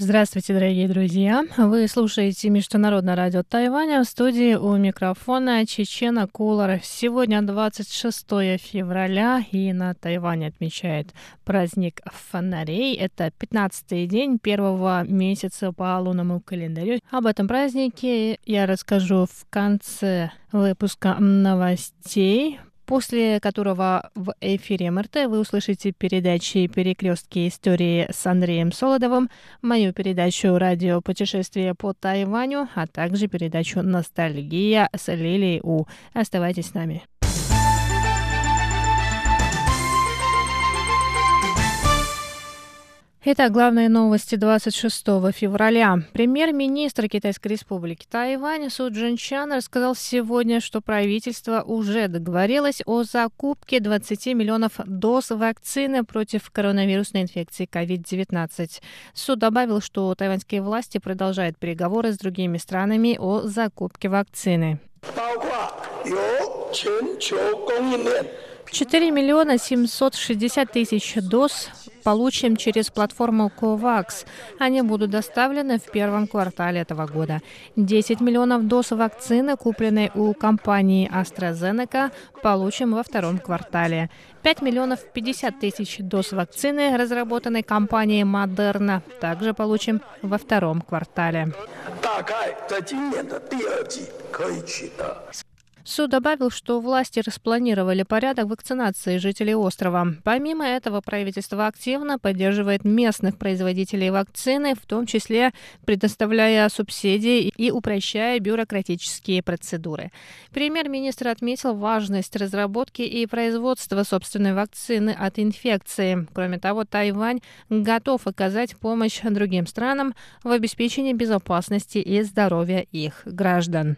Здравствуйте, дорогие друзья! Вы слушаете Международное радио Тайваня в студии у микрофона Чечена Кулар. Сегодня 26 февраля, и на Тайване отмечает праздник фонарей. Это 15-й день первого месяца по лунному календарю. Об этом празднике я расскажу в конце выпуска новостей после которого в эфире МРТ вы услышите передачи «Перекрестки истории» с Андреем Солодовым, мою передачу «Радио путешествие по Тайваню», а также передачу «Ностальгия» с Лилией У. Оставайтесь с нами. Итак, главные новости 26 февраля. Премьер-министр Китайской республики Тайвань Су Джинчан рассказал сегодня, что правительство уже договорилось о закупке 20 миллионов доз вакцины против коронавирусной инфекции COVID-19. Суд добавил, что тайваньские власти продолжают переговоры с другими странами о закупке вакцины. 4 миллиона 760 тысяч доз получим через платформу COVAX. Они будут доставлены в первом квартале этого года. 10 миллионов доз вакцины, купленной у компании AstraZeneca, получим во втором квартале. 5 миллионов 50 тысяч доз вакцины, разработанной компанией Moderna, также получим во втором квартале. Суд добавил, что власти распланировали порядок вакцинации жителей острова. Помимо этого, правительство активно поддерживает местных производителей вакцины, в том числе предоставляя субсидии и упрощая бюрократические процедуры. Премьер-министр отметил важность разработки и производства собственной вакцины от инфекции. Кроме того, Тайвань готов оказать помощь другим странам в обеспечении безопасности и здоровья их граждан.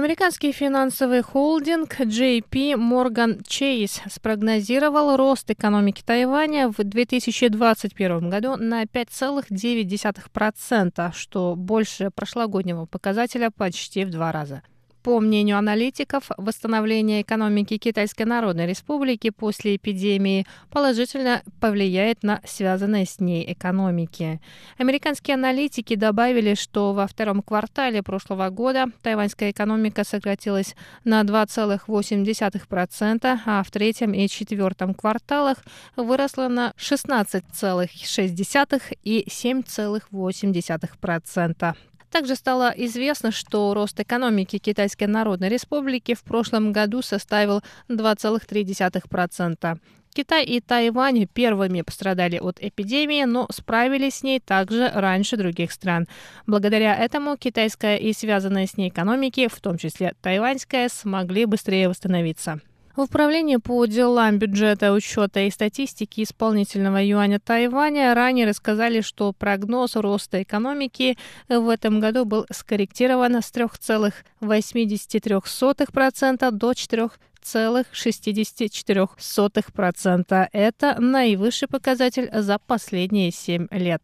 Американский финансовый холдинг JP Morgan Chase спрогнозировал рост экономики Тайваня в 2021 году на 5,9%, что больше прошлогоднего показателя почти в два раза. По мнению аналитиков, восстановление экономики Китайской Народной Республики после эпидемии положительно повлияет на связанные с ней экономики. Американские аналитики добавили, что во втором квартале прошлого года тайваньская экономика сократилась на 2,8%, а в третьем и четвертом кварталах выросла на 16,6% и 7,8%. Также стало известно, что рост экономики Китайской Народной Республики в прошлом году составил 2,3%. Китай и Тайвань первыми пострадали от эпидемии, но справились с ней также раньше других стран. Благодаря этому китайская и связанная с ней экономики, в том числе тайваньская, смогли быстрее восстановиться. В Управлении по делам бюджета, учета и статистики исполнительного юаня Тайваня ранее рассказали, что прогноз роста экономики в этом году был скорректирован с 3,83% до 4,64%. Это наивысший показатель за последние 7 лет.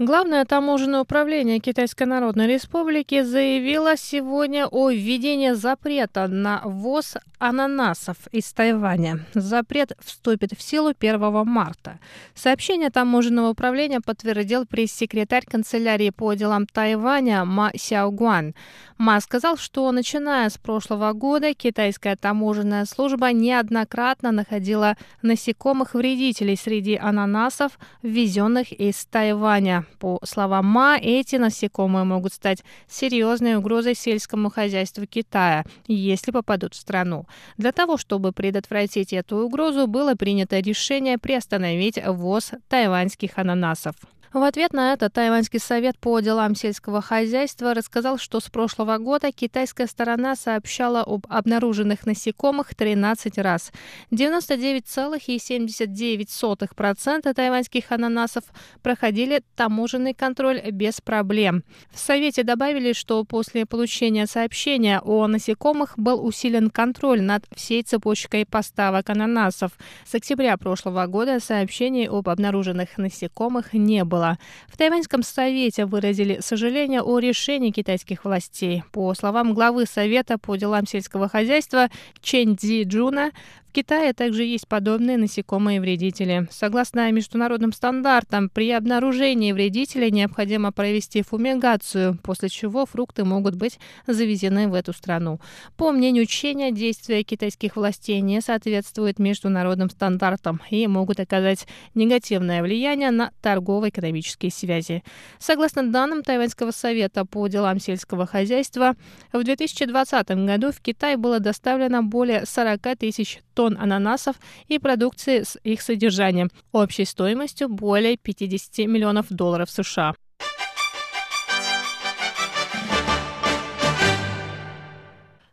Главное таможенное управление Китайской Народной Республики заявило сегодня о введении запрета на ввоз ананасов из Тайваня. Запрет вступит в силу 1 марта. Сообщение таможенного управления подтвердил пресс-секретарь канцелярии по делам Тайваня Ма Сяогуан. Ма сказал, что начиная с прошлого года китайская таможенная служба неоднократно находила насекомых вредителей среди ананасов, ввезенных из Тайваня. По словам Ма, эти насекомые могут стать серьезной угрозой сельскому хозяйству Китая, если попадут в страну. Для того, чтобы предотвратить эту угрозу, было принято решение приостановить ввоз тайваньских ананасов. В ответ на это Тайваньский совет по делам сельского хозяйства рассказал, что с прошлого года китайская сторона сообщала об обнаруженных насекомых 13 раз. 99,79% тайваньских ананасов проходили таможенный контроль без проблем. В Совете добавили, что после получения сообщения о насекомых был усилен контроль над всей цепочкой поставок ананасов. С октября прошлого года сообщений об обнаруженных насекомых не было. В Тайваньском совете выразили сожаление о решении китайских властей. По словам главы Совета по делам сельского хозяйства Чен Цзи Джуна, Китае также есть подобные насекомые вредители. Согласно международным стандартам, при обнаружении вредителей необходимо провести фумигацию, после чего фрукты могут быть завезены в эту страну. По мнению Ченя, действия китайских властей не соответствуют международным стандартам и могут оказать негативное влияние на торгово-экономические связи. Согласно данным Тайваньского совета по делам сельского хозяйства, в 2020 году в Китай было доставлено более 40 тысяч тонн тонн ананасов и продукции с их содержанием общей стоимостью более 50 миллионов долларов США.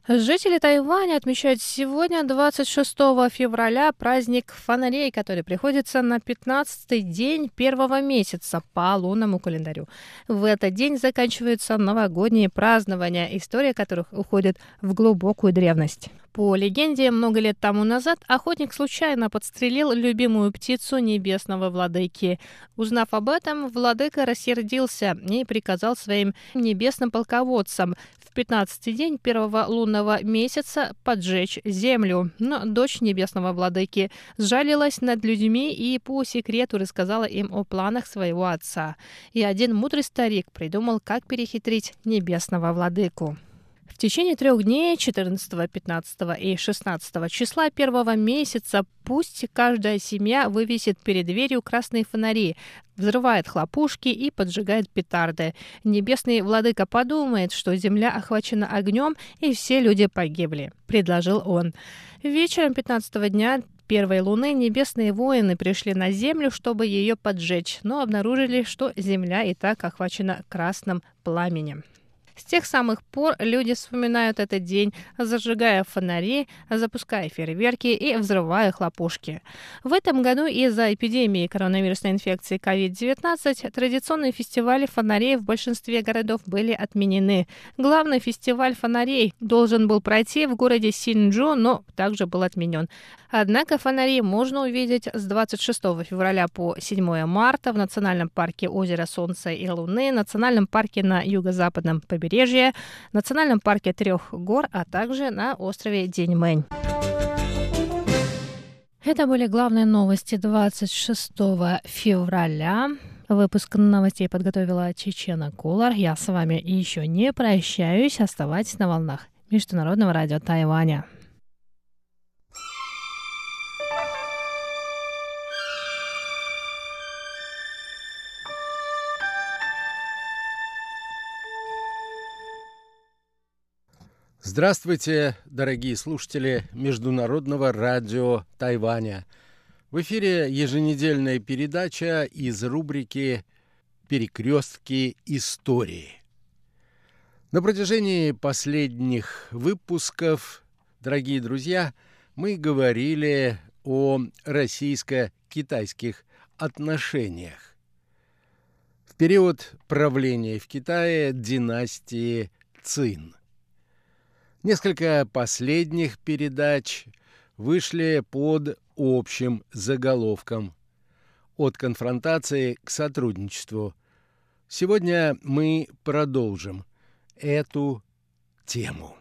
Жители Тайваня отмечают сегодня, 26 февраля, праздник фонарей, который приходится на 15-й день первого месяца по лунному календарю. В этот день заканчиваются новогодние празднования, история которых уходит в глубокую древность. По легенде, много лет тому назад охотник случайно подстрелил любимую птицу небесного владыки. Узнав об этом, владыка рассердился и приказал своим небесным полководцам в 15-й день первого лунного месяца поджечь землю. Но дочь небесного владыки сжалилась над людьми и по секрету рассказала им о планах своего отца. И один мудрый старик придумал, как перехитрить небесного владыку. В течение трех дней 14, 15 и 16 числа первого месяца пусть каждая семья вывесит перед дверью красные фонари, взрывает хлопушки и поджигает петарды. Небесный владыка подумает, что земля охвачена огнем и все люди погибли, предложил он. Вечером 15 дня первой луны небесные воины пришли на Землю, чтобы ее поджечь, но обнаружили, что Земля и так охвачена красным пламенем. С тех самых пор люди вспоминают этот день, зажигая фонари, запуская фейерверки и взрывая хлопушки. В этом году из-за эпидемии коронавирусной инфекции COVID-19 традиционные фестивали фонарей в большинстве городов были отменены. Главный фестиваль фонарей должен был пройти в городе Синджу, но также был отменен. Однако фонари можно увидеть с 26 февраля по 7 марта в Национальном парке озера Солнца и Луны, Национальном парке на юго-западном побережье, Национальном парке Трех гор, а также на острове Деньмэнь. Это были главные новости 26 февраля. Выпуск новостей подготовила Чечена Кулар. Я с вами еще не прощаюсь. Оставайтесь на волнах Международного радио Тайваня. Здравствуйте, дорогие слушатели Международного радио Тайваня. В эфире еженедельная передача из рубрики «Перекрестки истории». На протяжении последних выпусков, дорогие друзья, мы говорили о российско-китайских отношениях. В период правления в Китае династии Цин – Несколько последних передач вышли под общим заголовком «От конфронтации к сотрудничеству». Сегодня мы продолжим эту тему.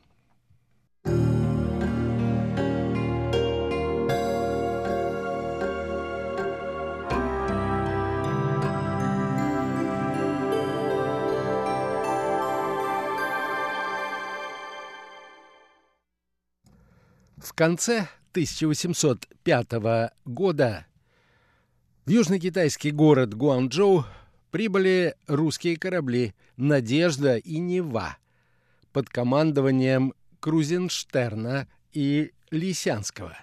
В конце 1805 года в южно-китайский город Гуанчжоу прибыли русские корабли «Надежда» и «Нева» под командованием Крузенштерна и Лисянского.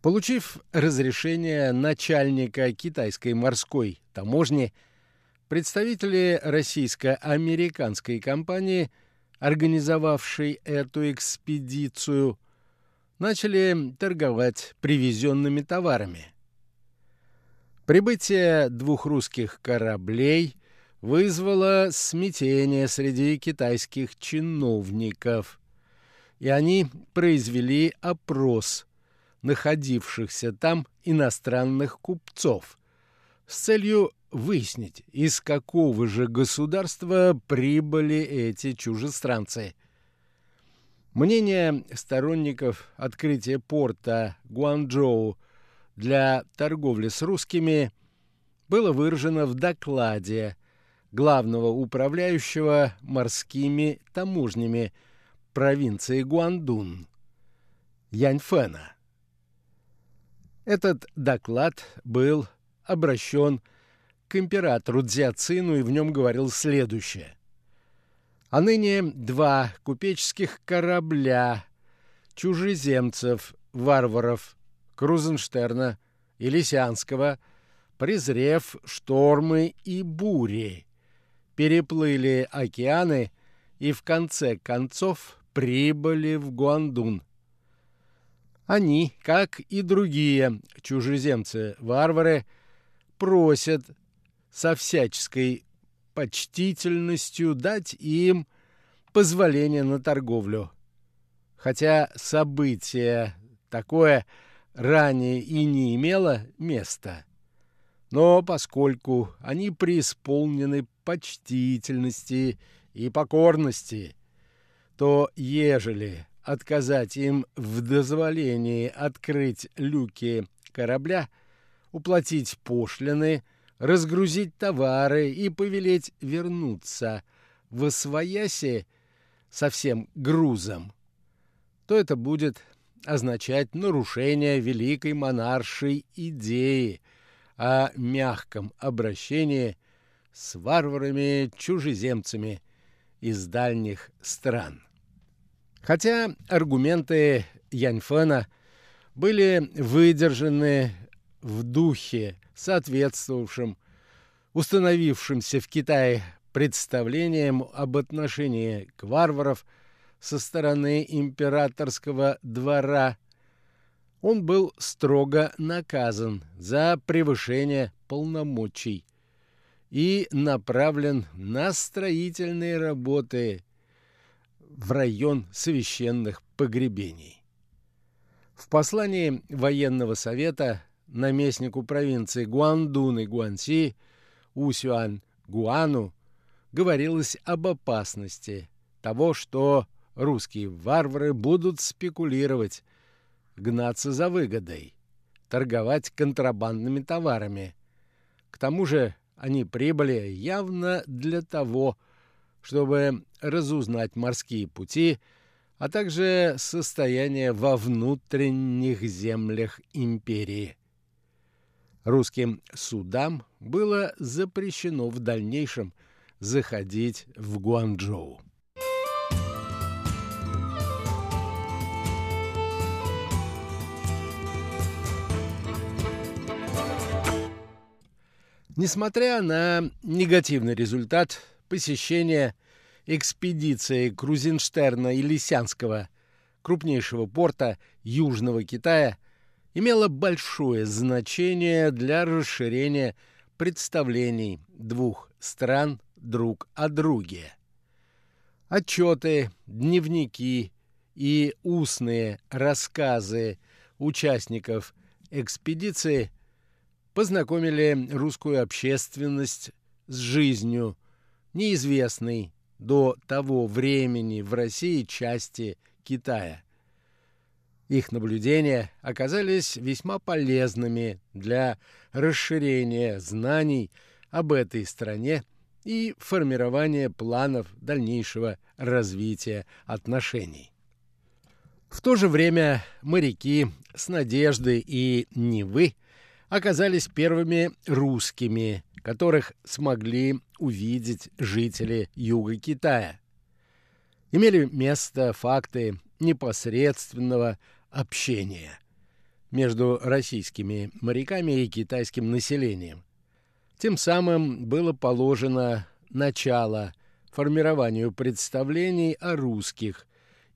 Получив разрешение начальника китайской морской таможни – представители российско-американской компании, организовавшей эту экспедицию, начали торговать привезенными товарами. Прибытие двух русских кораблей вызвало смятение среди китайских чиновников, и они произвели опрос находившихся там иностранных купцов с целью выяснить, из какого же государства прибыли эти чужестранцы. Мнение сторонников открытия порта Гуанчжоу для торговли с русскими было выражено в докладе главного управляющего морскими таможнями провинции Гуандун Яньфена. Этот доклад был обращен к императору Дзяцину и в нем говорил следующее. А ныне два купеческих корабля чужеземцев, варваров Крузенштерна и Лисянского, презрев штормы и бури, переплыли океаны и в конце концов прибыли в Гуандун. Они, как и другие чужеземцы-варвары, просят со всяческой почтительностью дать им позволение на торговлю. Хотя событие такое ранее и не имело места. Но поскольку они преисполнены почтительности и покорности, то ежели отказать им в дозволении открыть люки корабля, уплатить пошлины – разгрузить товары и повелеть вернуться в Освояси со всем грузом, то это будет означать нарушение великой монаршей идеи о мягком обращении с варварами-чужеземцами из дальних стран. Хотя аргументы Яньфена были выдержаны в духе соответствовавшим установившимся в Китае представлениям об отношении к варваров со стороны императорского двора, он был строго наказан за превышение полномочий и направлен на строительные работы в район священных погребений. В послании военного совета наместнику провинции Гуандун и Гуанси Усюан Гуану говорилось об опасности того, что русские варвары будут спекулировать, гнаться за выгодой, торговать контрабандными товарами. К тому же они прибыли явно для того, чтобы разузнать морские пути, а также состояние во внутренних землях империи русским судам было запрещено в дальнейшем заходить в Гуанчжоу. Несмотря на негативный результат посещения экспедиции Крузенштерна и Лисянского, крупнейшего порта Южного Китая – имело большое значение для расширения представлений двух стран друг о друге. Отчеты, дневники и устные рассказы участников экспедиции познакомили русскую общественность с жизнью неизвестной до того времени в России части Китая – их наблюдения оказались весьма полезными для расширения знаний об этой стране и формирования планов дальнейшего развития отношений. В то же время моряки с Надежды и Невы оказались первыми русскими, которых смогли увидеть жители Юга Китая. Имели место факты непосредственного общения между российскими моряками и китайским населением. Тем самым было положено начало формированию представлений о русских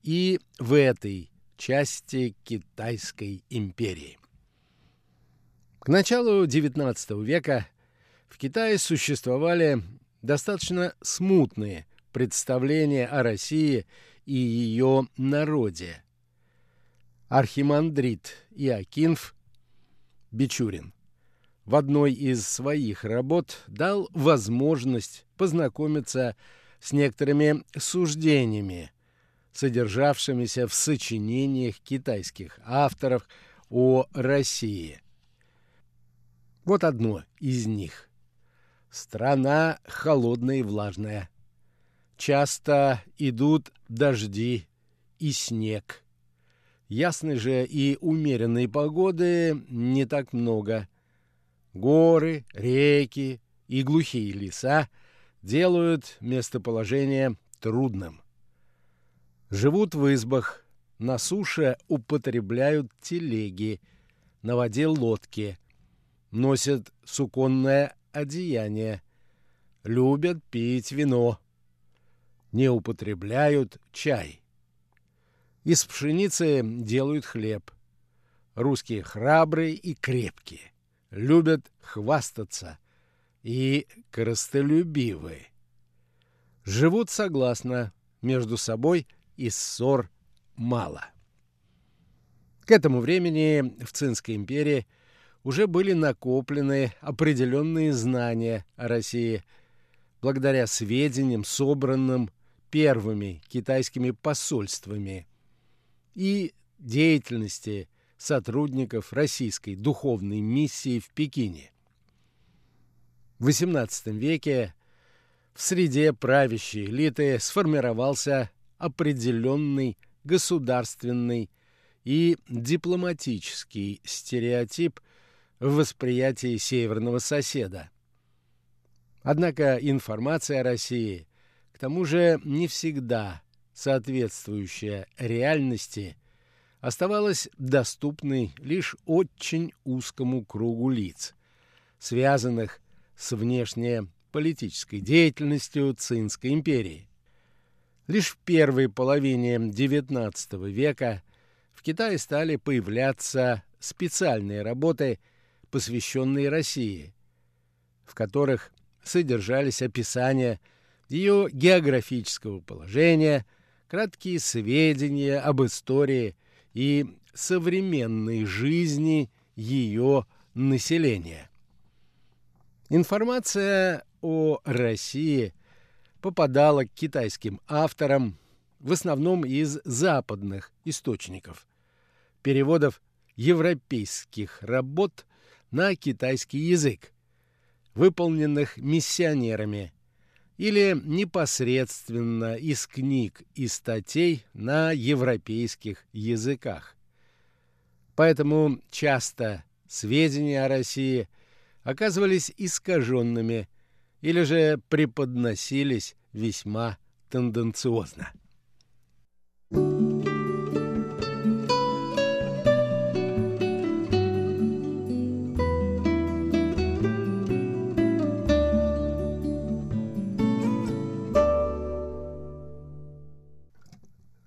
и в этой части Китайской империи. К началу XIX века в Китае существовали достаточно смутные представления о России и ее народе. Архимандрит Иокинф Бичурин в одной из своих работ дал возможность познакомиться с некоторыми суждениями, содержавшимися в сочинениях китайских авторов о России. Вот одно из них. Страна холодная и влажная. Часто идут дожди и снег. Ясной же и умеренной погоды не так много. Горы, реки и глухие леса делают местоположение трудным. Живут в избах, на суше употребляют телеги, на воде лодки, носят суконное одеяние, любят пить вино, не употребляют чай. Из пшеницы делают хлеб. Русские храбрые и крепкие, любят хвастаться и коростолюбивы. Живут согласно между собой и ссор мало. К этому времени в Цинской империи уже были накоплены определенные знания о России благодаря сведениям, собранным первыми китайскими посольствами и деятельности сотрудников российской духовной миссии в Пекине. В XVIII веке в среде правящей элиты сформировался определенный государственный и дипломатический стереотип в восприятии северного соседа. Однако информация о России, к тому же не всегда соответствующая реальности, оставалась доступной лишь очень узкому кругу лиц, связанных с внешнеполитической деятельностью Цинской империи. Лишь в первой половине XIX века в Китае стали появляться специальные работы, посвященные России, в которых содержались описания ее географического положения, краткие сведения об истории и современной жизни ее населения. Информация о России попадала к китайским авторам в основном из западных источников, переводов европейских работ на китайский язык, выполненных миссионерами или непосредственно из книг и статей на европейских языках. Поэтому часто сведения о России – оказывались искаженными или же преподносились весьма тенденциозно.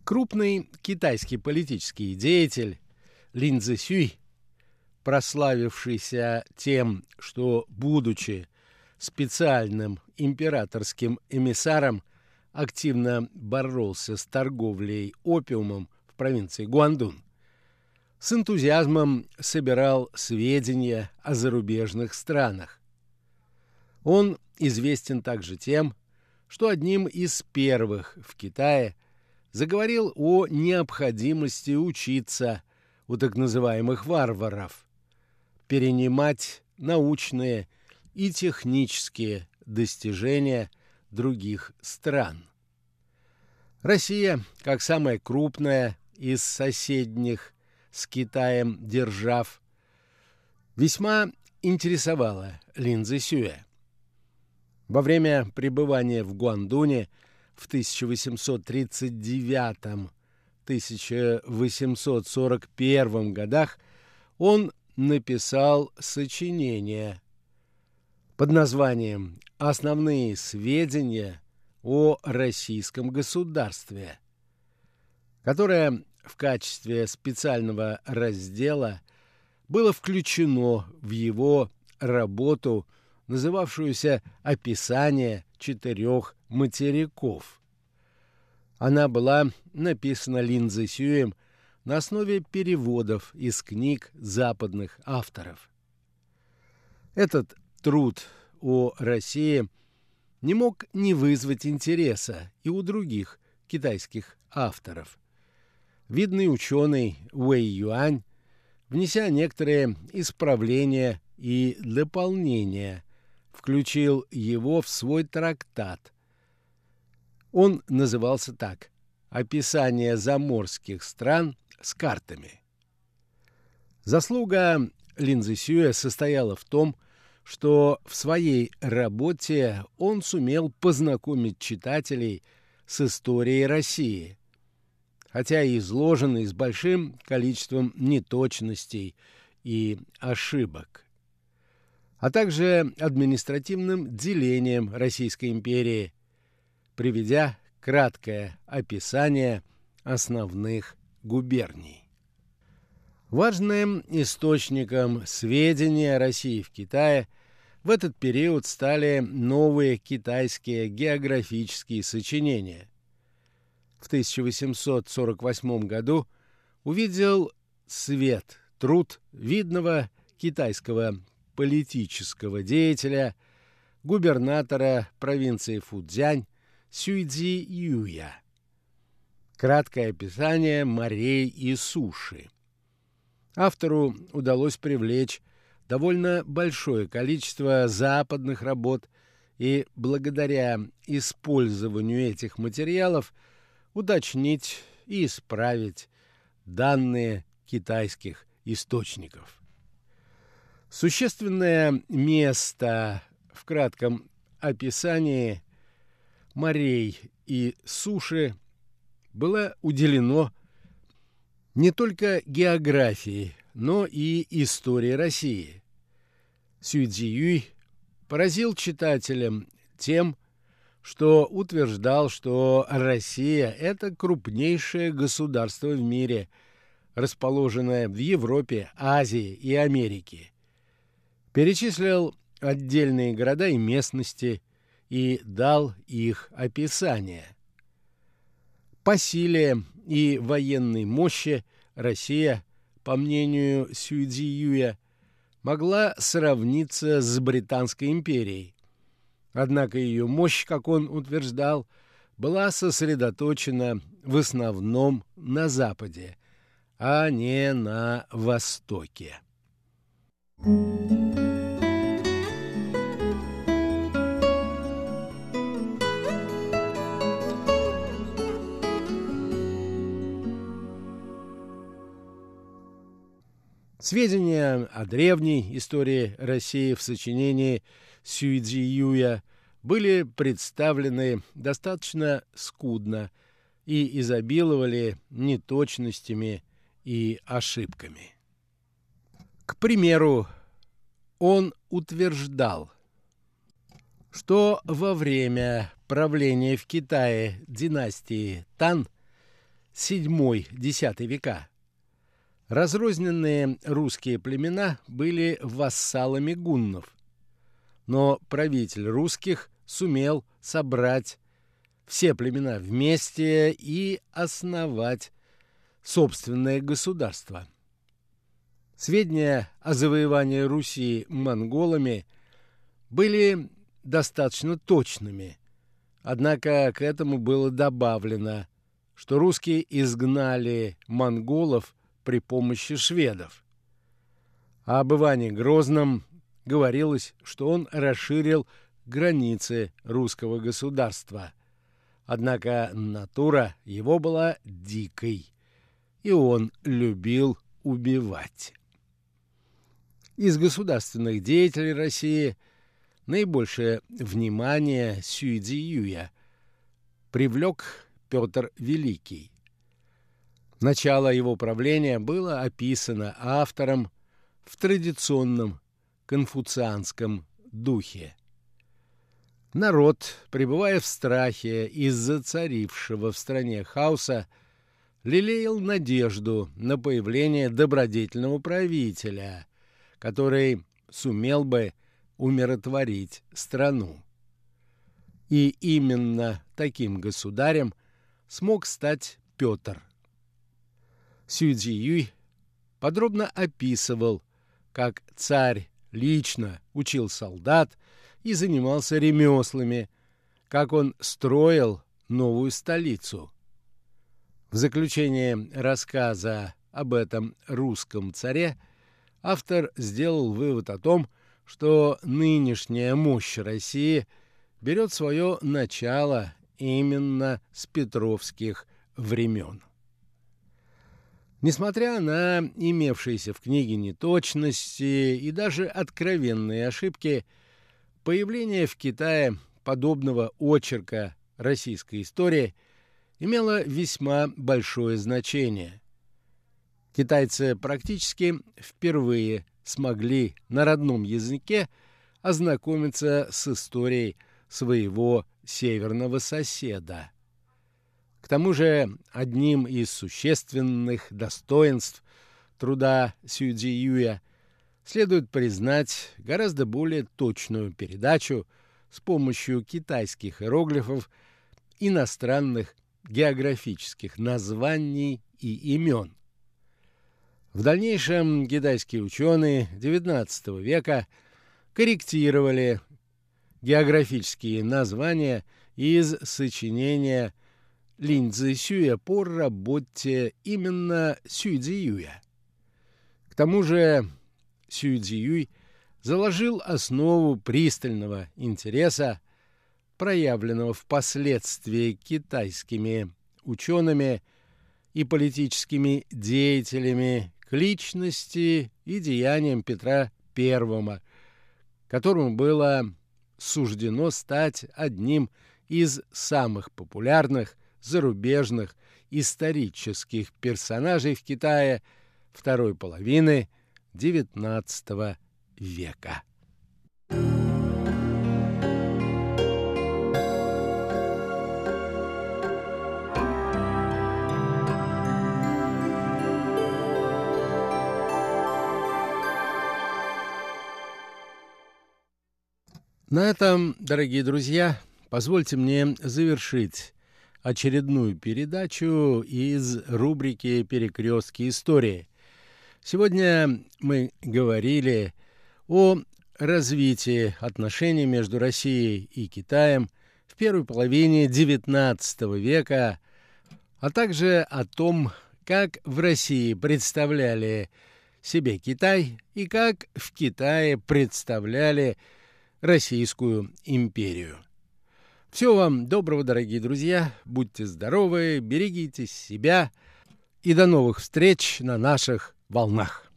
Крупный китайский политический деятель Лин Цзисюй прославившийся тем, что, будучи специальным императорским эмиссаром, активно боролся с торговлей опиумом в провинции Гуандун. С энтузиазмом собирал сведения о зарубежных странах. Он известен также тем, что одним из первых в Китае заговорил о необходимости учиться у так называемых варваров – перенимать научные и технические достижения других стран. Россия, как самая крупная из соседних с Китаем держав, весьма интересовала Лин Цзисюэ. Во время пребывания в Гуандуне в 1839-1841 годах он написал сочинение под названием «Основные сведения о российском государстве», которое в качестве специального раздела было включено в его работу, называвшуюся «Описание четырех материков». Она была написана Линдзой Сюем на основе переводов из книг западных авторов. Этот труд о России не мог не вызвать интереса и у других китайских авторов. Видный ученый Уэй Юань, внеся некоторые исправления и дополнения, включил его в свой трактат. Он назывался так «Описание заморских стран с картами». Заслуга Линзы Сюэ состояла в том, что в своей работе он сумел познакомить читателей с историей России, хотя и изложенной с большим количеством неточностей и ошибок, а также административным делением Российской империи, приведя краткое описание основных губерний. Важным источником сведений о России в Китае – в этот период стали новые китайские географические сочинения. В 1848 году увидел свет труд видного китайского политического деятеля, губернатора провинции Фудзянь Сюйцзи Юя. Краткое описание морей и суши. Автору удалось привлечь довольно большое количество западных работ, и благодаря использованию этих материалов уточнить и исправить данные китайских источников. Существенное место в кратком описании морей и суши было уделено не только географии, но и истории России. Сюйцзи Юй поразил читателям тем, что утверждал, что Россия – это крупнейшее государство в мире, расположенное в Европе, Азии и Америке. Перечислил отдельные города и местности и дал их описание. По силе и военной мощи Россия по мнению Сюйдзи Юя, могла сравниться с Британской империей. Однако ее мощь, как он утверждал, была сосредоточена в основном на Западе, а не на Востоке. Thank you. Сведения о древней истории России в сочинении Сюйдзи Юя были представлены достаточно скудно и изобиловали неточностями и ошибками. К примеру, он утверждал, что во время правления в Китае династии Тан 7-10 века Разрозненные русские племена были вассалами гуннов, но правитель русских сумел собрать все племена вместе и основать собственное государство. Сведения о завоевании Руси монголами были достаточно точными, однако к этому было добавлено, что русские изгнали монголов при помощи шведов. А об Иване Грозном говорилось, что он расширил границы русского государства. Однако натура его была дикой, и он любил убивать. Из государственных деятелей России наибольшее внимание Сюйдзи Юя привлек Петр Великий. Начало его правления было описано автором в традиционном конфуцианском духе. Народ, пребывая в страхе из-за царившего в стране хаоса, лелеял надежду на появление добродетельного правителя, который сумел бы умиротворить страну. И именно таким государем смог стать Петр. Сюдзи Юй подробно описывал, как царь лично учил солдат и занимался ремеслами, как он строил новую столицу. В заключение рассказа об этом русском царе автор сделал вывод о том, что нынешняя мощь России берет свое начало именно с петровских времен. Несмотря на имевшиеся в книге неточности и даже откровенные ошибки, появление в Китае подобного очерка российской истории имело весьма большое значение. Китайцы практически впервые смогли на родном языке ознакомиться с историей своего северного соседа – к тому же одним из существенных достоинств труда Сюдзи Юя следует признать гораздо более точную передачу с помощью китайских иероглифов иностранных географических названий и имен. В дальнейшем китайские ученые XIX века корректировали географические названия из сочинения Линь Цзисюя по работе именно Сюй Цзиюя. К тому же Сюй Цзиюй заложил основу пристального интереса, проявленного впоследствии китайскими учеными и политическими деятелями к личности и деяниям Петра I, которому было суждено стать одним из самых популярных зарубежных исторических персонажей в Китае второй половины XIX века. На этом, дорогие друзья, позвольте мне завершить очередную передачу из рубрики «Перекрестки истории». Сегодня мы говорили о развитии отношений между Россией и Китаем в первой половине XIX века, а также о том, как в России представляли себе Китай и как в Китае представляли Российскую империю. Всего вам доброго, дорогие друзья. Будьте здоровы, берегите себя. И до новых встреч на наших волнах.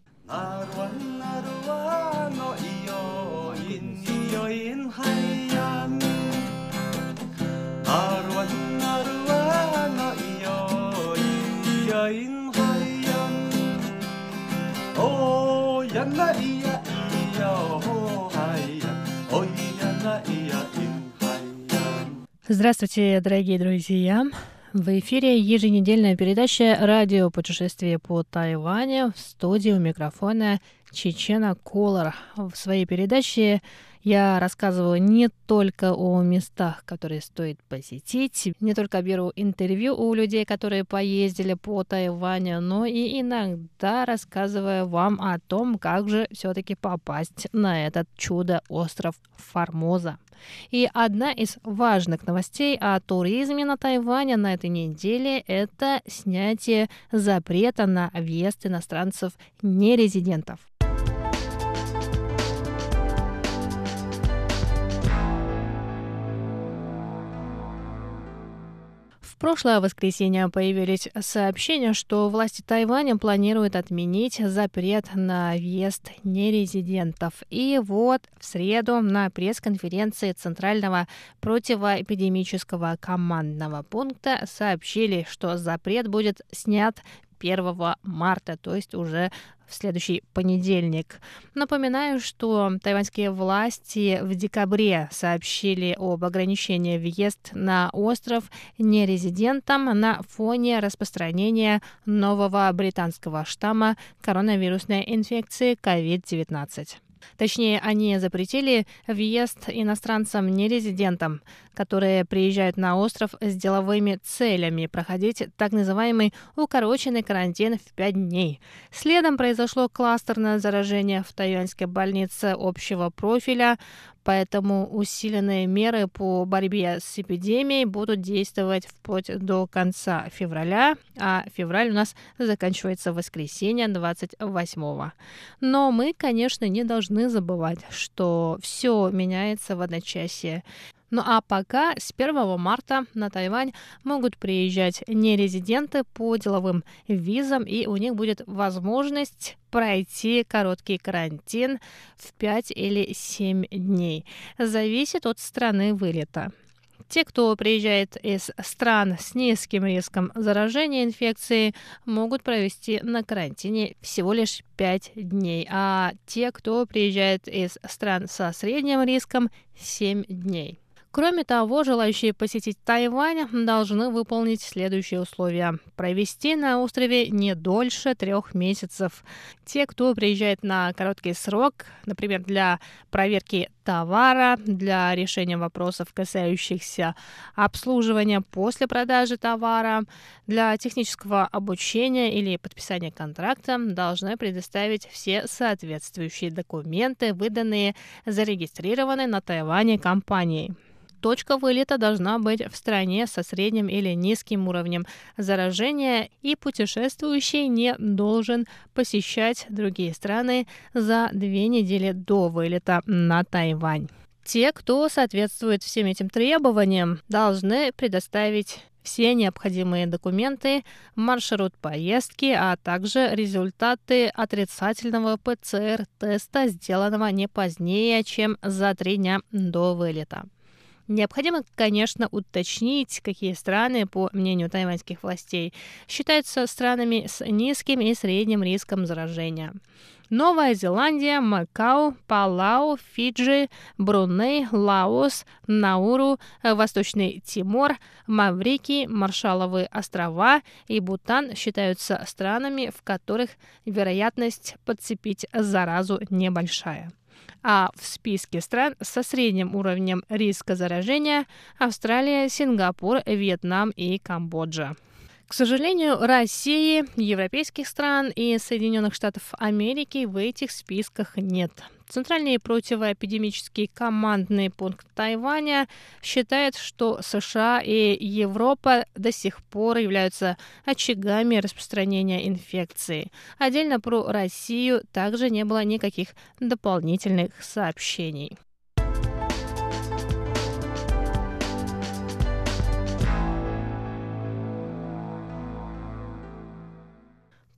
Здравствуйте, дорогие друзья! В эфире еженедельная передача «Радио путешествие по Тайваню» в студии у микрофона Чечена Колор. В своей передаче я рассказываю не только о местах, которые стоит посетить, не только беру интервью у людей, которые поездили по Тайваню, но и иногда рассказываю вам о том, как же все-таки попасть на этот чудо-остров Формоза. И одна из важных новостей о туризме на Тайване на этой неделе – это снятие запрета на въезд иностранцев прошлое воскресенье появились сообщения, что власти Тайваня планируют отменить запрет на въезд нерезидентов. И вот в среду на пресс-конференции Центрального противоэпидемического командного пункта сообщили, что запрет будет снят 1 марта, то есть уже в следующий понедельник. Напоминаю, что тайваньские власти в декабре сообщили об ограничении въезд на остров нерезидентам на фоне распространения нового британского штамма коронавирусной инфекции COVID-19. Точнее, они запретили въезд иностранцам-нерезидентам, которые приезжают на остров с деловыми целями, проходить так называемый укороченный карантин в пять дней. Следом произошло кластерное заражение в тайваньской больнице общего профиля, поэтому усиленные меры по борьбе с эпидемией будут действовать вплоть до конца февраля, а февраль у нас заканчивается воскресенье 28 Но мы, конечно, не должны забывать, что все меняется в одночасье. Ну а пока с 1 марта на Тайвань могут приезжать нерезиденты по деловым визам, и у них будет возможность пройти короткий карантин в 5 или 7 дней. Зависит от страны вылета. Те, кто приезжает из стран с низким риском заражения инфекцией, могут провести на карантине всего лишь 5 дней, а те, кто приезжает из стран со средним риском, 7 дней. Кроме того, желающие посетить Тайвань должны выполнить следующие условия. Провести на острове не дольше трех месяцев. Те, кто приезжает на короткий срок, например, для проверки товара, для решения вопросов, касающихся обслуживания после продажи товара, для технического обучения или подписания контракта, должны предоставить все соответствующие документы, выданные зарегистрированной на Тайване компанией. Точка вылета должна быть в стране со средним или низким уровнем заражения, и путешествующий не должен посещать другие страны за две недели до вылета на Тайвань. Те, кто соответствует всем этим требованиям, должны предоставить все необходимые документы, маршрут поездки, а также результаты отрицательного ПЦР-теста, сделанного не позднее, чем за три дня до вылета. Необходимо, конечно, уточнить, какие страны, по мнению тайваньских властей, считаются странами с низким и средним риском заражения. Новая Зеландия, Макао, Палау, Фиджи, Бруней, Лаос, Науру, Восточный Тимор, Маврикий, Маршаловы острова и Бутан считаются странами, в которых вероятность подцепить заразу небольшая а в списке стран со средним уровнем риска заражения Австралия, Сингапур, Вьетнам и Камбоджа. К сожалению, России, европейских стран и Соединенных Штатов Америки в этих списках нет. Центральный противоэпидемический командный пункт Тайваня считает, что США и Европа до сих пор являются очагами распространения инфекции. Отдельно про Россию также не было никаких дополнительных сообщений.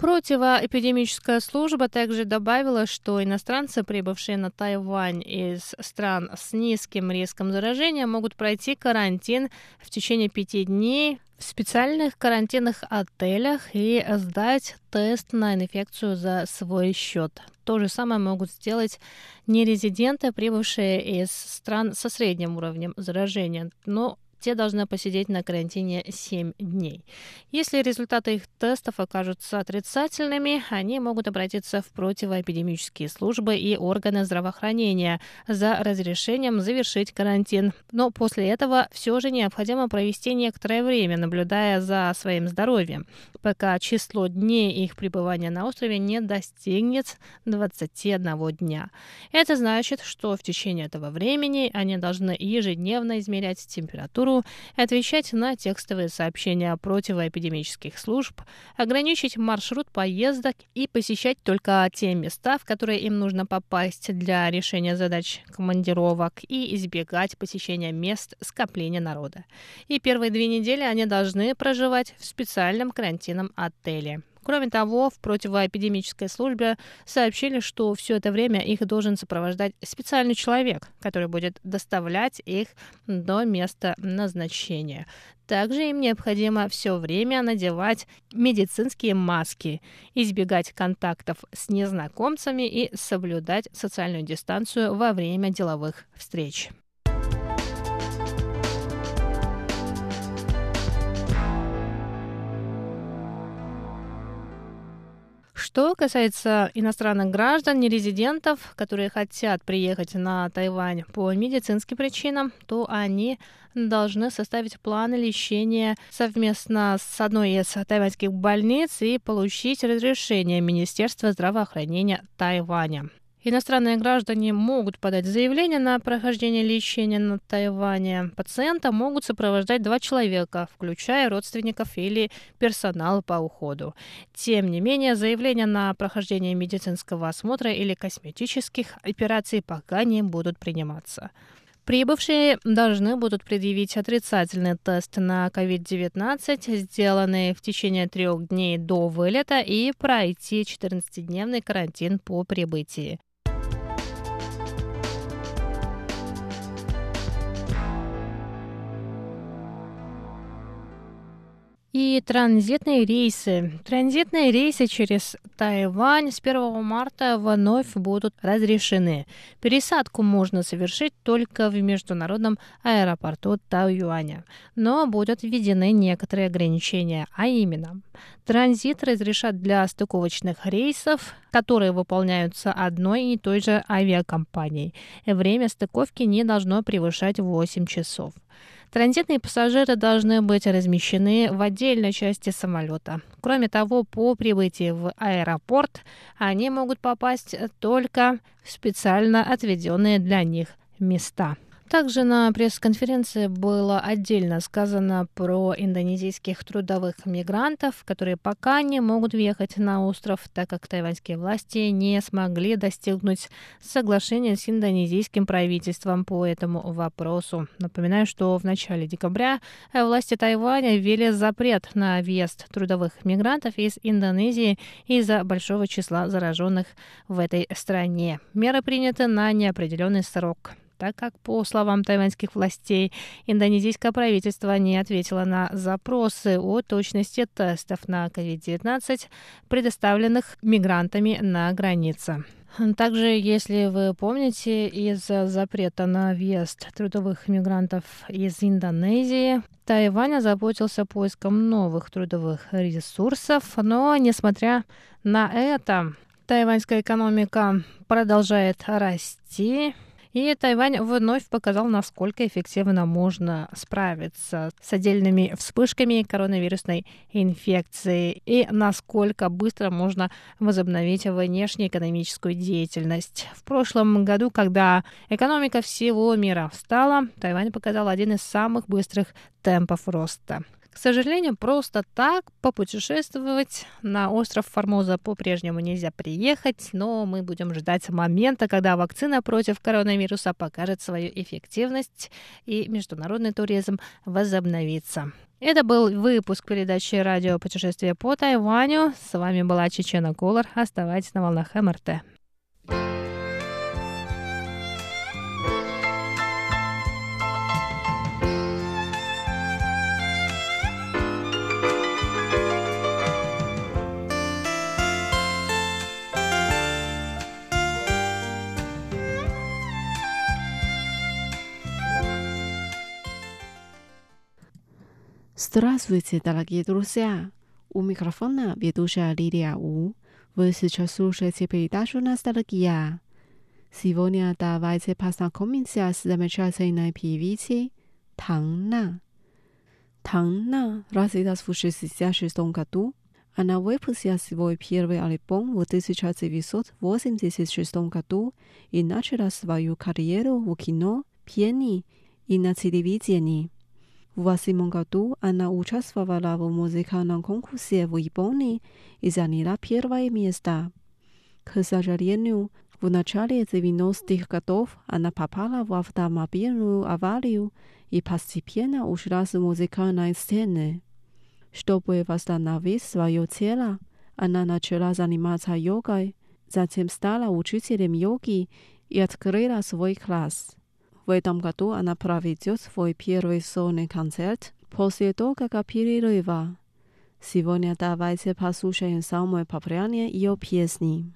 Противоэпидемическая служба также добавила, что иностранцы, прибывшие на Тайвань из стран с низким риском заражения, могут пройти карантин в течение пяти дней в специальных карантинных отелях и сдать тест на инфекцию за свой счет. То же самое могут сделать нерезиденты, прибывшие из стран со средним уровнем заражения. Но те должны посидеть на карантине 7 дней. Если результаты их тестов окажутся отрицательными, они могут обратиться в противоэпидемические службы и органы здравоохранения за разрешением завершить карантин. Но после этого все же необходимо провести некоторое время, наблюдая за своим здоровьем, пока число дней их пребывания на острове не достигнет 21 дня. Это значит, что в течение этого времени они должны ежедневно измерять температуру температуру, отвечать на текстовые сообщения противоэпидемических служб, ограничить маршрут поездок и посещать только те места, в которые им нужно попасть для решения задач командировок и избегать посещения мест скопления народа. И первые две недели они должны проживать в специальном карантинном отеле. Кроме того, в противоэпидемической службе сообщили, что все это время их должен сопровождать специальный человек, который будет доставлять их до места назначения. Также им необходимо все время надевать медицинские маски, избегать контактов с незнакомцами и соблюдать социальную дистанцию во время деловых встреч. Что касается иностранных граждан, нерезидентов, которые хотят приехать на Тайвань по медицинским причинам, то они должны составить планы лечения совместно с одной из тайваньских больниц и получить разрешение Министерства здравоохранения Тайваня. Иностранные граждане могут подать заявление на прохождение лечения на Тайване. Пациента могут сопровождать два человека, включая родственников или персонал по уходу. Тем не менее, заявления на прохождение медицинского осмотра или косметических операций пока не будут приниматься. Прибывшие должны будут предъявить отрицательный тест на COVID-19, сделанный в течение трех дней до вылета, и пройти 14-дневный карантин по прибытии. И транзитные рейсы. Транзитные рейсы через Тайвань с 1 марта вновь будут разрешены. Пересадку можно совершить только в международном аэропорту Тайюаня. Но будут введены некоторые ограничения, а именно транзит разрешат для стыковочных рейсов, которые выполняются одной и той же авиакомпанией. Время стыковки не должно превышать 8 часов. Транзитные пассажиры должны быть размещены в отдельной части самолета. Кроме того, по прибытии в аэропорт они могут попасть только в специально отведенные для них места. Также на пресс-конференции было отдельно сказано про индонезийских трудовых мигрантов, которые пока не могут въехать на остров, так как тайваньские власти не смогли достигнуть соглашения с индонезийским правительством по этому вопросу. Напоминаю, что в начале декабря власти Тайваня ввели запрет на въезд трудовых мигрантов из Индонезии из-за большого числа зараженных в этой стране. Меры приняты на неопределенный срок так как, по словам тайваньских властей, индонезийское правительство не ответило на запросы о точности тестов на COVID-19, предоставленных мигрантами на границе. Также, если вы помните, из-за запрета на въезд трудовых мигрантов из Индонезии, Тайвань озаботился поиском новых трудовых ресурсов, но, несмотря на это, тайваньская экономика продолжает расти, и Тайвань вновь показал, насколько эффективно можно справиться с отдельными вспышками коронавирусной инфекции и насколько быстро можно возобновить внешнеэкономическую деятельность. В прошлом году, когда экономика всего мира встала, Тайвань показал один из самых быстрых темпов роста. К сожалению, просто так попутешествовать на остров Формоза по-прежнему нельзя приехать, но мы будем ждать момента, когда вакцина против коронавируса покажет свою эффективность и международный туризм возобновится. Это был выпуск передачи «Радио путешествие по Тайваню». С вами была Чечена Колор. Оставайтесь на волнах МРТ. Здравствуйте, дорогие друзья! У микрофона ведущая Лилия У. Вы сейчас слушаете передачу «Ностальгия». Сегодня давайте познакомимся с замечательной певицей Тang На. Тang На родилась в 1966 году. Она выпустила свой первый альбом в 1986 году и начала свою карьеру в кино, пении и на телевидении. В восьмом году она участвовала в музыкальном конкурсе в Японии и заняла первое место. К сожалению, в начале 90-х годов она попала в автомобильную аварию и постепенно ушла с музыкальной сцены. Чтобы восстановить свое тело, она начала заниматься йогой, затем стала учителем йоги и открыла свой класс. В этом году она проведет свой первый сонный концерт после того, как перерыва. Сегодня давайте послушаем самое популярное ее песни.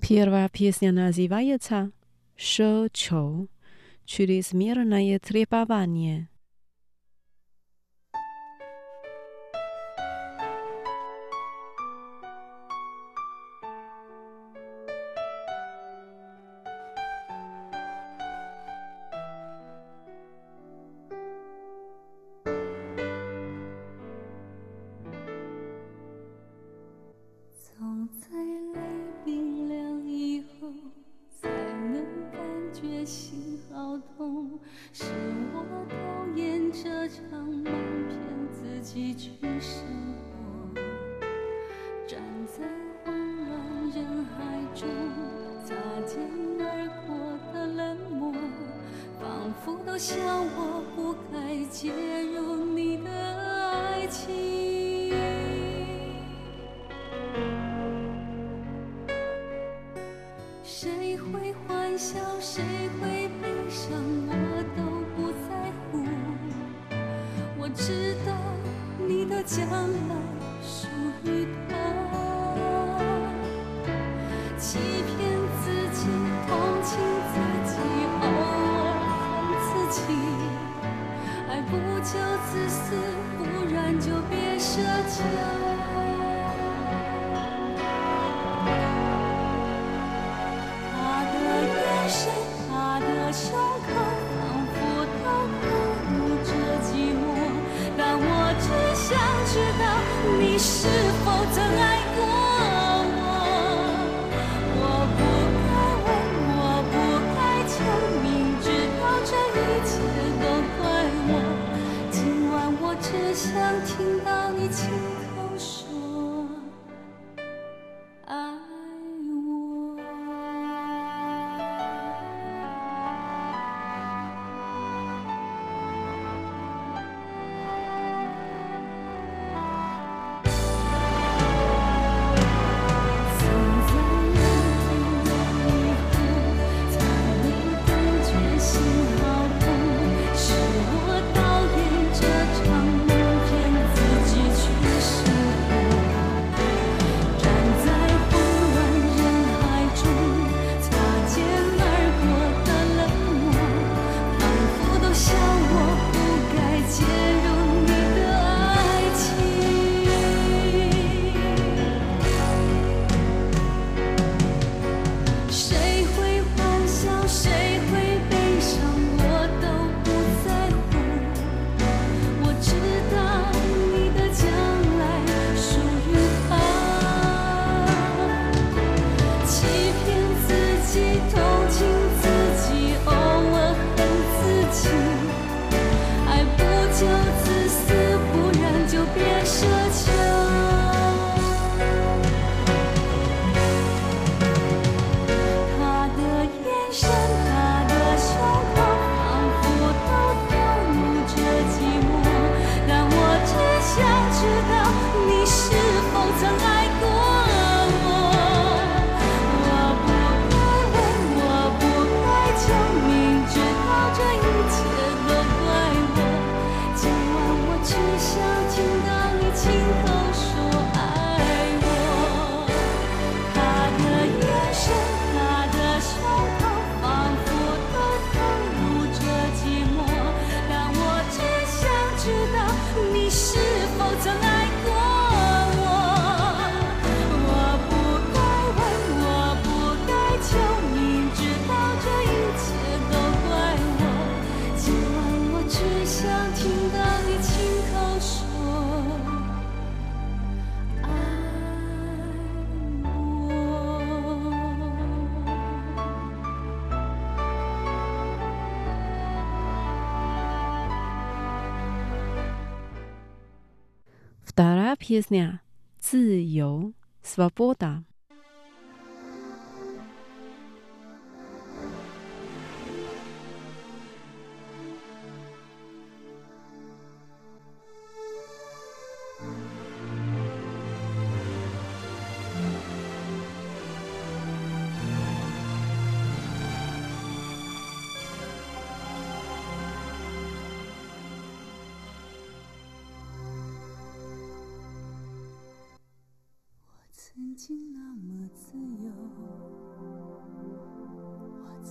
Первая песня называется «Шо Чоу» через мирное требование. 你是否真爱？alive. peace 呢？自由 （svoboda）。Sw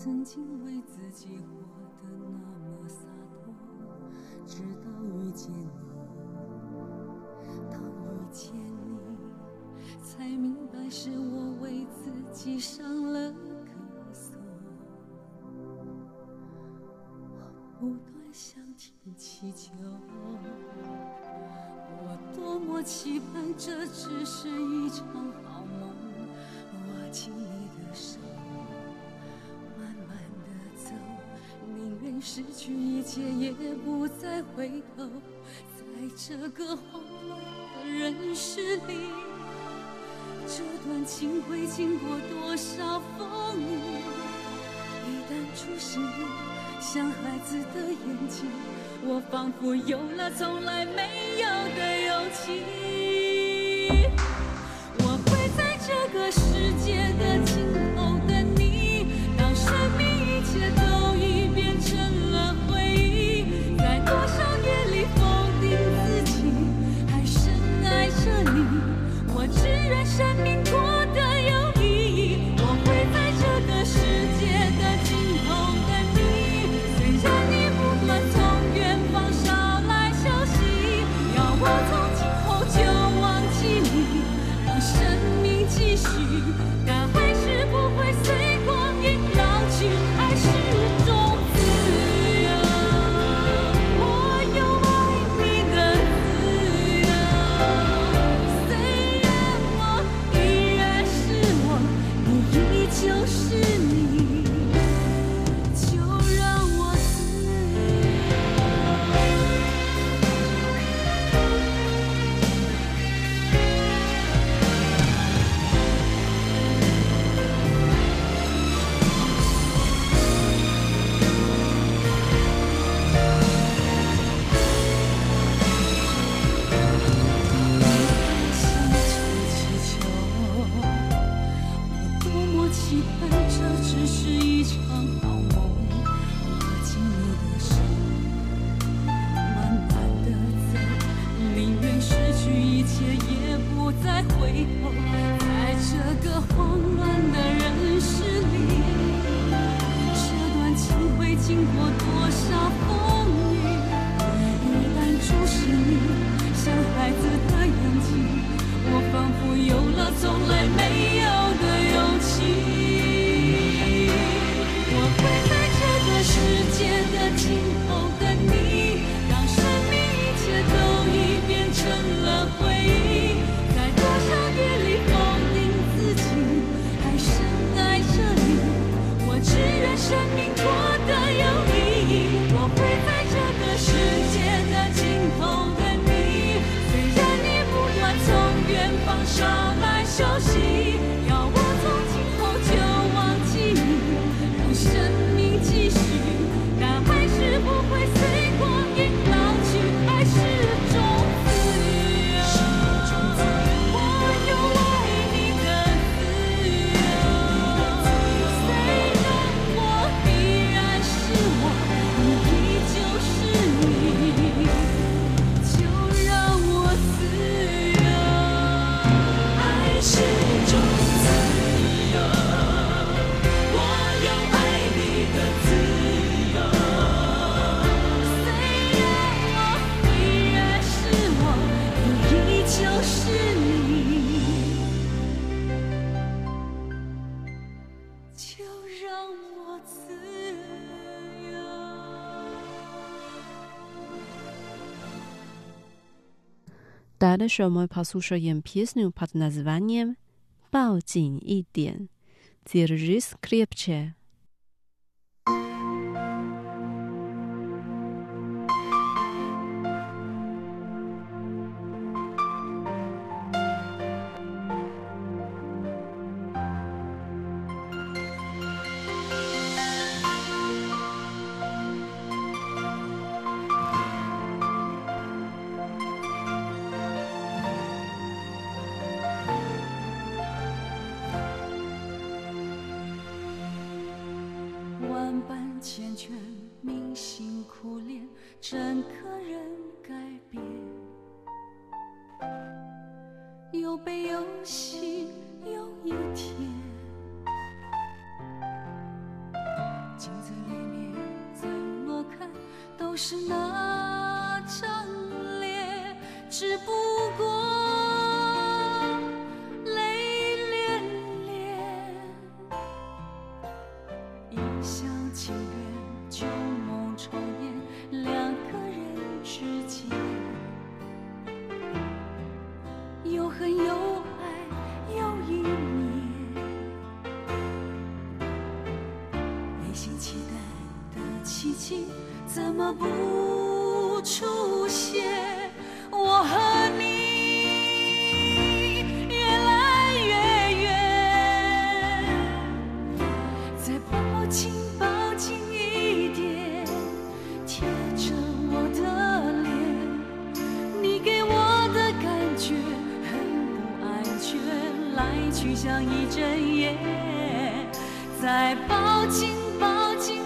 曾经为自己活得那么洒脱，直到遇见你。到遇见你，才明白是我为自己上了枷锁。我不断向天祈求，我多么期盼这只是一场。去一切也不再回头，在这个荒乱的人世里，这段情会经过多少风雨？一旦出现，像孩子的眼睛，我仿佛有了从来没有的勇气。Dalej my posłuchajmy pieśnię pod nazwaniem Bał dzień i dien, Dzierżysz krepcie. 去想一整夜再抱紧抱紧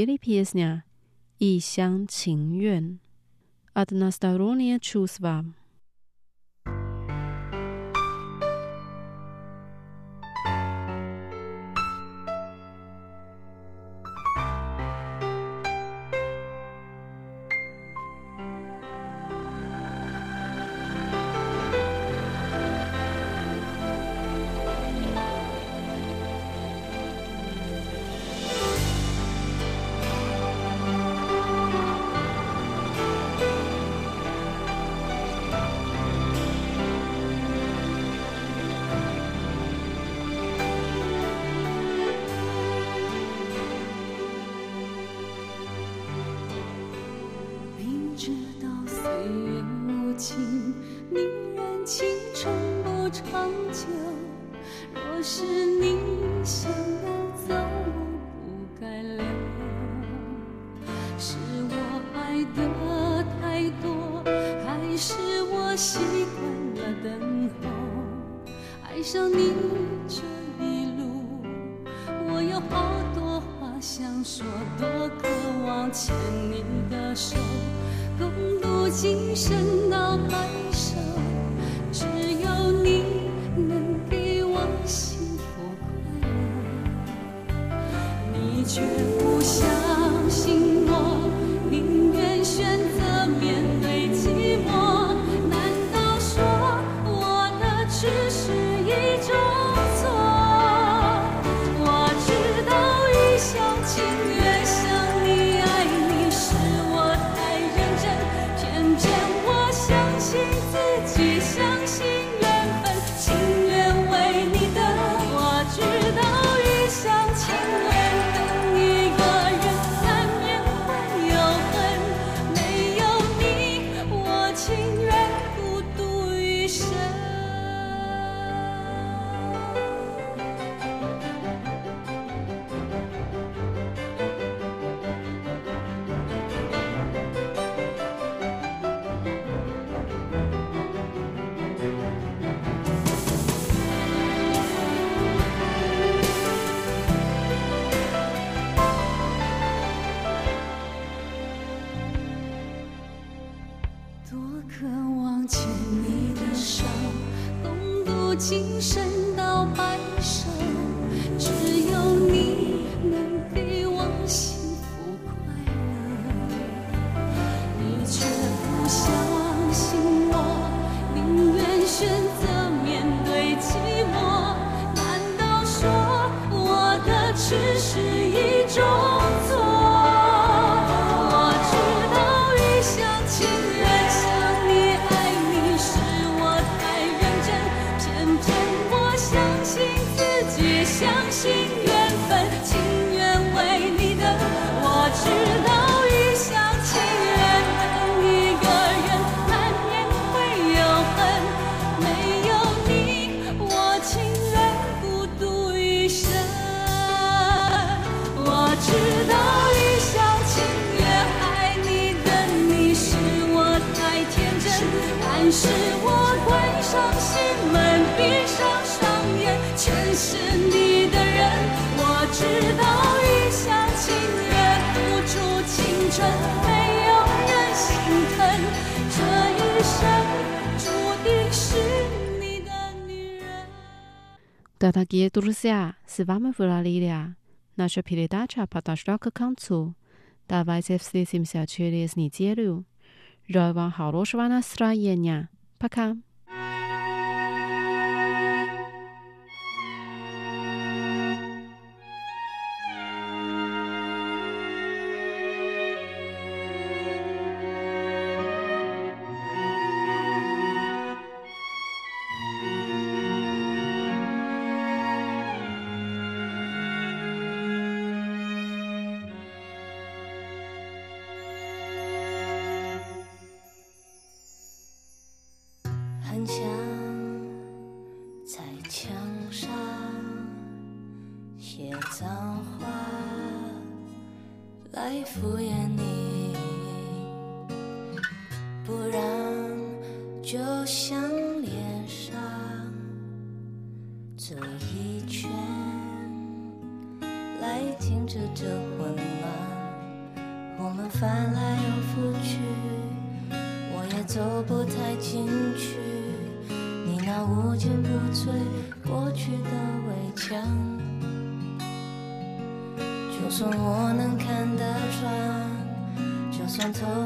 пели песня «И сян Одностороннее чувство. 情宁愿青春不长久。若是你想要走我不该留。是我爱的太多还是我习惯了等候？爱上你这一路我有好多话想说多渴望牵你的手。共度今生我渴望牵你的手，共度今生到白首。只 Дорогие друзья, с вами была Лилия. Наша передача подошла к концу. Давайте встретимся через неделю. Желаю вам хорошего настроения. Пока. 算我能看得穿，就算头。